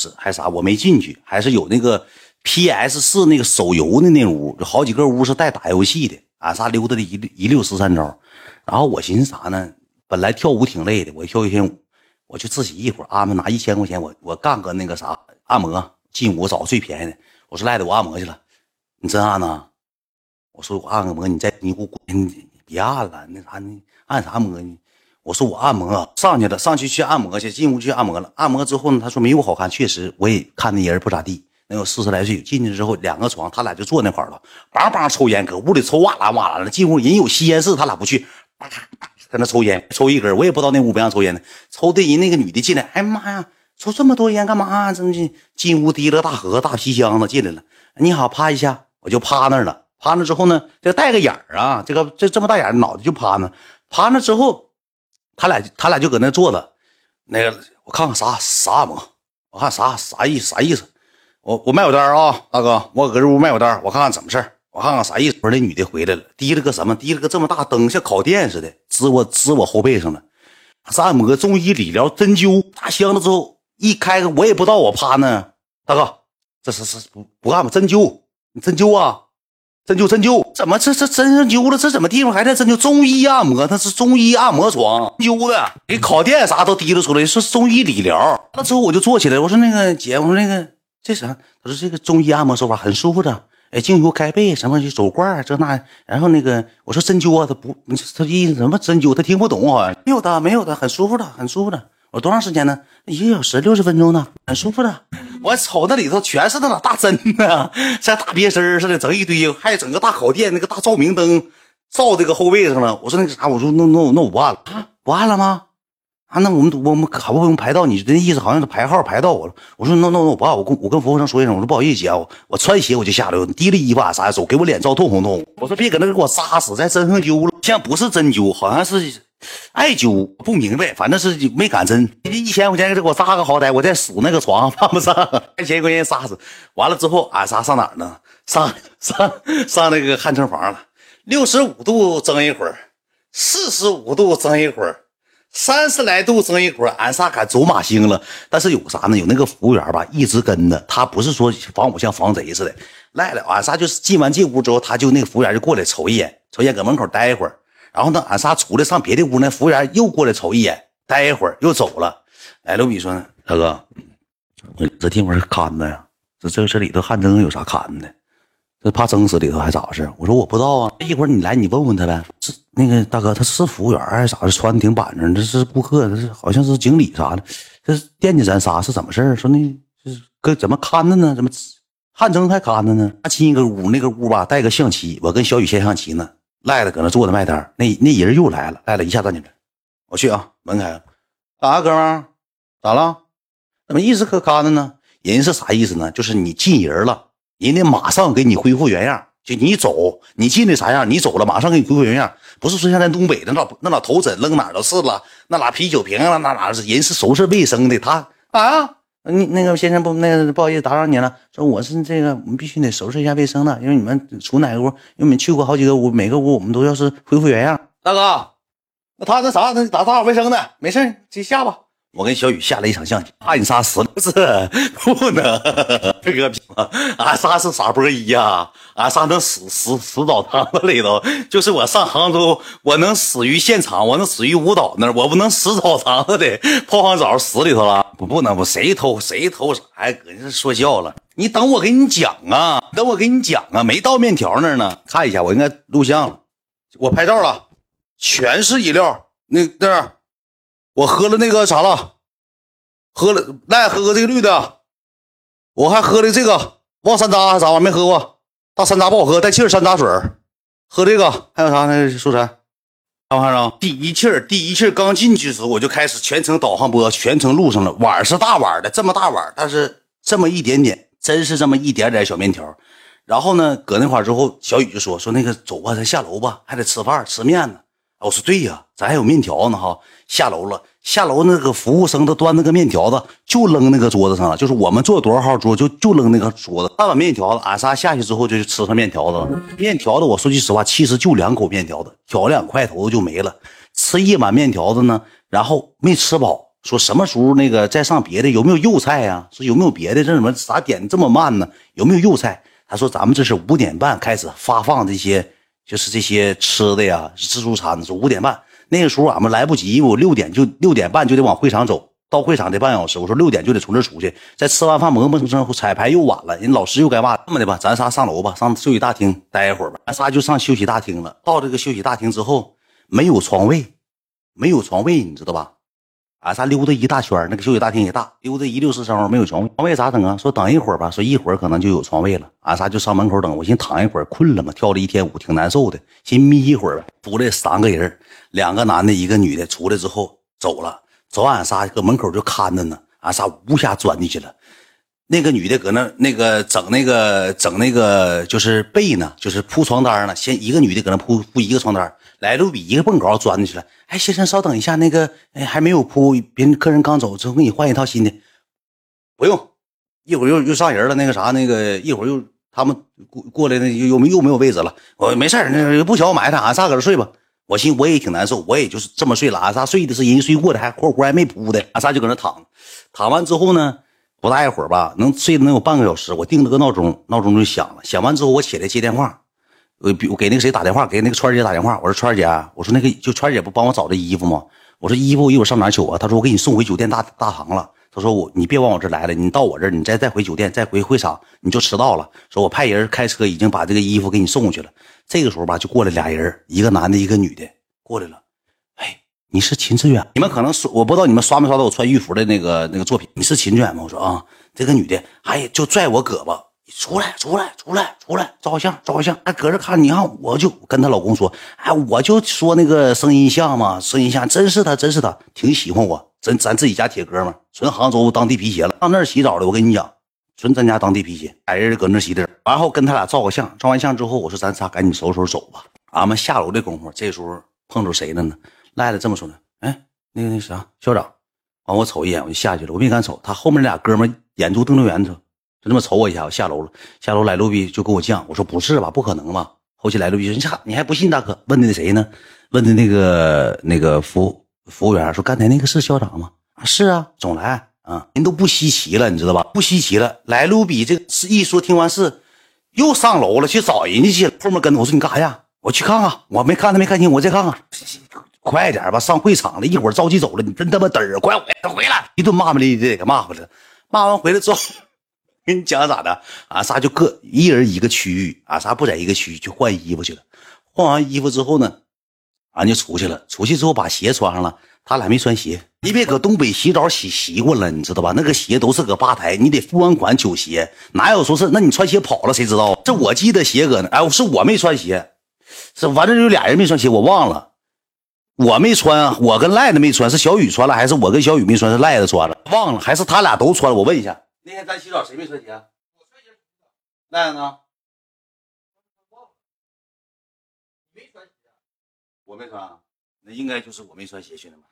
是还啥，我没进去，还是有那个 PS 四那个手游的那屋，有好几个屋是带打游戏的，俺仨溜达的一一溜十三招。然后我寻思啥呢？本来跳舞挺累的，我跳一天舞，我就自己一会儿安排拿一千块钱，我我干个那个啥按摩，进屋找最便宜的。我说赖的，我按摩去了，你真按呢？我说我按个摩，你再你给我滚，你别按了，那啥你按啥摩呢？我说我按摩上去了，上去去按摩去，进屋去按摩了。按摩之后呢，他说没有好看，确实我也看那人不咋地，能有四十来岁。进去之后两个床，他俩就坐那块了，梆梆抽烟，搁屋里抽哇啦哇啦的。进屋人有吸烟室，他俩不去，在那抽烟，抽一根，我也不知道那屋不让抽烟的，抽的人那个女的进来，哎妈呀，抽这么多烟干嘛？真进进屋提了大盒大皮箱子进来了，你好，趴一下，我就趴那了。趴那之后呢，这带个眼儿啊，这个这这么大眼脑袋就趴那，趴那之后，他俩他俩就搁那坐着，那个我看看啥啥按摩，我看啥啥意啥意思，我我卖我单啊，大哥，我搁这屋卖我单，我看看怎么事我看看啥意思。那女的回来了，提了个什么？提了个这么大灯，像烤电似的。支我支我后背上了，是按摩、中医、理疗、针灸，大箱子之后一开，我也不知道我趴那。大哥，这是是不不干吗？针灸，你针灸啊？针灸针灸，怎么这这针上灸了？这怎么地方还在针灸？中医按摩，那是中医按摩床灸的，给烤电啥都提溜出来，是中医理疗。完了之后我就坐起来，我说那个姐，我说那个这啥？他说这个中医按摩手法很舒服的。哎，精油开背什么就走罐这那，然后那个我说针灸啊，他不，他意思什么针灸，他听不懂好像没有的，没有的，很舒服的，很舒服的。我多长时间呢？一个小时六十分钟呢，很舒服的。我瞅那里头全是那俩大针呢，像大别针似的，整一堆，还整个大烤电，那个大照明灯照这个后背上了。我说那个啥，我说那那那我不按了啊，不按了吗？啊，那我们我们可不用排到你这意思，好像是排号排到我了。我说那那那我不按，我跟我跟服务生说一声，我说不好意思姐，我我穿鞋我就下来，提了衣服啊啥走，给我脸照通红通。我说别搁那给我扎死，在针上揪了，像不是针灸，好像是艾灸，不明白，反正是没敢针。一千块钱给我扎个好歹，我再数那个床犯不上，一千块钱扎死。完了之后俺仨上哪儿呢？上上上那个汗蒸房了，六十五度蒸一会儿，四十五度蒸一会儿。三十来度蒸一会儿，俺仨敢走马星了。但是有啥呢？有那个服务员吧，一直跟着他，不是说防我像防贼似的。来了，俺仨就是进完这屋之后，他就那个服务员就过来瞅一眼，瞅一眼搁门口待一会儿。然后呢，俺仨出来上别的屋，那服务员又过来瞅一眼，待一会儿又走了。哎，刘比说呢，大哥，这地方是看的呀？这这这里头汗蒸有啥看的？这怕蒸死里头还咋回事？我说我不知道啊，一会儿你来你问问他呗。是那个大哥，他是服务员还是咋的？穿的挺板正，这是顾客，这是好像是经理啥的。这是惦记咱仨是怎么事说那这是搁怎么看的呢？怎么汗蒸还看着呢？他进一个屋，那个屋吧带个象棋，我跟小雨下象棋呢。赖子搁那坐着卖单，那那人又来了，赖了一下站起来，我去啊，门开了，干啥哥们？咋了？怎么一直可看着呢？人是啥意思呢？就是你进人了。人家马上给你恢复原样，就你走，你进的啥样，你走了，马上给你恢复原样。不是说像在东北的那老那老头枕扔哪都是了，那俩啤酒瓶啊，那哪是人是收拾卫生的。他啊，你那个先生不，那个不好意思打扰你了。说我是这个，我们必须得收拾一下卫生的，因为你们出哪个屋，因为你们去过好几个屋，每个屋我们都要是恢复原样。大哥，那他那啥，那打扫卫生的，没事，接下吧。我跟小雨下了一场象棋，怕你仨死了不是？不能，这个俺仨是傻波一呀，俺仨能死死死澡堂子里头。就是我上杭州，我能死于现场，我能死于舞蹈那儿，我不能死澡堂子里泡完澡死里头了。不不能不，谁偷谁偷啥呀？搁这说笑了。你等我给你讲啊，等我给你讲啊，没到面条那儿呢。看一下，我应该录像了，我拍照了，全是饮料。那那。我喝了那个啥了，喝了来喝个这个绿的，我还喝的这个旺山楂啥玩意没喝过，大山楂不好喝，带气儿山楂水喝这个还有啥那素材，看没看着？第一气儿，第一气儿刚进去时我就开始全程导航播，全程录上了。碗是大碗的，这么大碗，但是这么一点点，真是这么一点点小面条。然后呢，搁那块之后，小雨就说说那个走吧，咱下楼吧，还得吃饭吃面呢。我说对呀，咱还有面条呢哈。下楼了，下楼那个服务生他端那个面条子就扔那个桌子上了，就是我们坐多少号桌就就扔那个桌子。半碗面条子，俺仨下去之后就去吃上面条子了。面条子我说句实话，其实就两口面条子，挑两块头就没了。吃一碗面条子呢，然后没吃饱，说什么时候那个再上别的，有没有肉菜呀？说有没有别的？这怎么咋点这么慢呢？有没有肉菜？他说咱们这是五点半开始发放这些，就是这些吃的呀，自助餐。说五点半那个时候俺们来不及，我六点就六点半就得往会场走。到会场得半小时，我说六点就得从这出去，再吃完饭磨磨蹭蹭彩排又晚了，人老师又该骂。这么的吧，咱仨上楼吧，上休息大厅待一会儿吧。咱仨就上休息大厅了。到这个休息大厅之后，没有床位，没有床位，你知道吧？俺仨溜达一大圈，那个休息大厅也大，溜达一溜十三没有床位，床位咋整啊？说等一会儿吧，说一会儿可能就有床位了。俺仨就上门口等。我寻躺一会儿，困了嘛，跳了一天舞，挺难受的，寻眯一会儿。出来三个人，两个男的，一个女的，出来之后走了。走，俺仨搁门口就看着呢，俺仨无暇钻进去了。那个女的搁那那个整那个整那个就是被呢，就是铺床单呢。先一个女的搁那铺铺一个床单，来路比一个蹦高钻进去了。哎，先生稍等一下，那个哎还没有铺，别人客人刚走，之后给你换一套新的。不用，一会儿又又上人了。那个啥，那个一会儿又他们过过来，那又没又没有位置了。我没事那不小埋汰，俺仨搁这睡吧。我寻我也挺难受，我也就是这么睡了。俺仨睡的是人睡过的，还活活还没铺的。俺仨就搁那躺，躺完之后呢，不大一会儿吧，能睡能有半个小时。我定了个闹钟，闹钟就响了。响完之后，我起来接电话，我我给那个谁打电话，给那个川姐打电话。我说川姐，我说那个就川姐不帮我找这衣服吗？我说衣服一会儿上哪取啊？他说我给你送回酒店大大堂了。他说我你别往我这来了，你到我这儿，你再再回酒店，再回会场，你就迟到了。说我派人开车已经把这个衣服给你送过去了。这个时候吧，就过来俩人，一个男的，一个女的过来了。哎，你是秦志远？你们可能刷，我不知道你们刷没刷到我穿玉服的那个那个作品。你是秦志远吗？我说啊，这个女的，哎，就拽我胳膊，出来，出来，出来，出来，照个相，照个相。哎，搁这看，你看，我就跟她老公说，哎，我就说那个声音像嘛，声音像，真是他，真是他，挺喜欢我，真咱自己家铁哥们，纯杭州当地皮鞋了，上那儿洗澡的，我跟你讲。纯咱家当地皮鞋，俩人搁那洗的，然后跟他俩照个相，照完相之后，我说咱仨赶紧收拾收拾走吧。俺们下楼的功夫，这时候碰着谁了呢？赖子这么说的，哎，那个那啥校长，完我瞅一眼我就下去了，我没敢瞅，他后面俩哥们眼珠瞪溜圆，就就这么瞅我一下，我下楼了。下楼来路比就给我犟，我说不是吧，不可能吧？后期来路比说你你还不信大哥？问的那谁呢？问的那个那个服服务员说刚才那个是校长吗？啊，是啊，总来。啊，人都不稀奇了，你知道吧？不稀奇了。来路比这个是一说，听完事又上楼了，去找人家去了。后面跟着我说你干啥呀？我去看看，我没看他没看清，我再看看。快点吧，上会场了，一会儿着急走了。你真他妈嘚儿，快回来回来！一顿骂骂咧咧的给骂回来。骂完回来之后，跟你讲咋的？俺仨就各一人一个区域，俺仨不在一个区域，去换衣服去了。换完衣服之后呢，俺就出去了。出去之后把鞋穿上了。他俩没穿鞋，你别搁东北洗澡洗习惯了，你知道吧？那个鞋都是搁吧台，你得付完款取鞋，哪有说是？那你穿鞋跑了，谁知道？这我记得鞋搁那，哎，是我没穿鞋，是反正就俩人没穿鞋，我忘了，我没穿，我跟赖子没穿，是小雨穿了，还是我跟小雨没穿？是赖子穿了，忘了，还是他俩都穿了？我问一下，那天咱洗澡谁没穿鞋？我穿鞋。赖子呢？没穿鞋，我没穿，那应该就是我没穿鞋，兄弟们。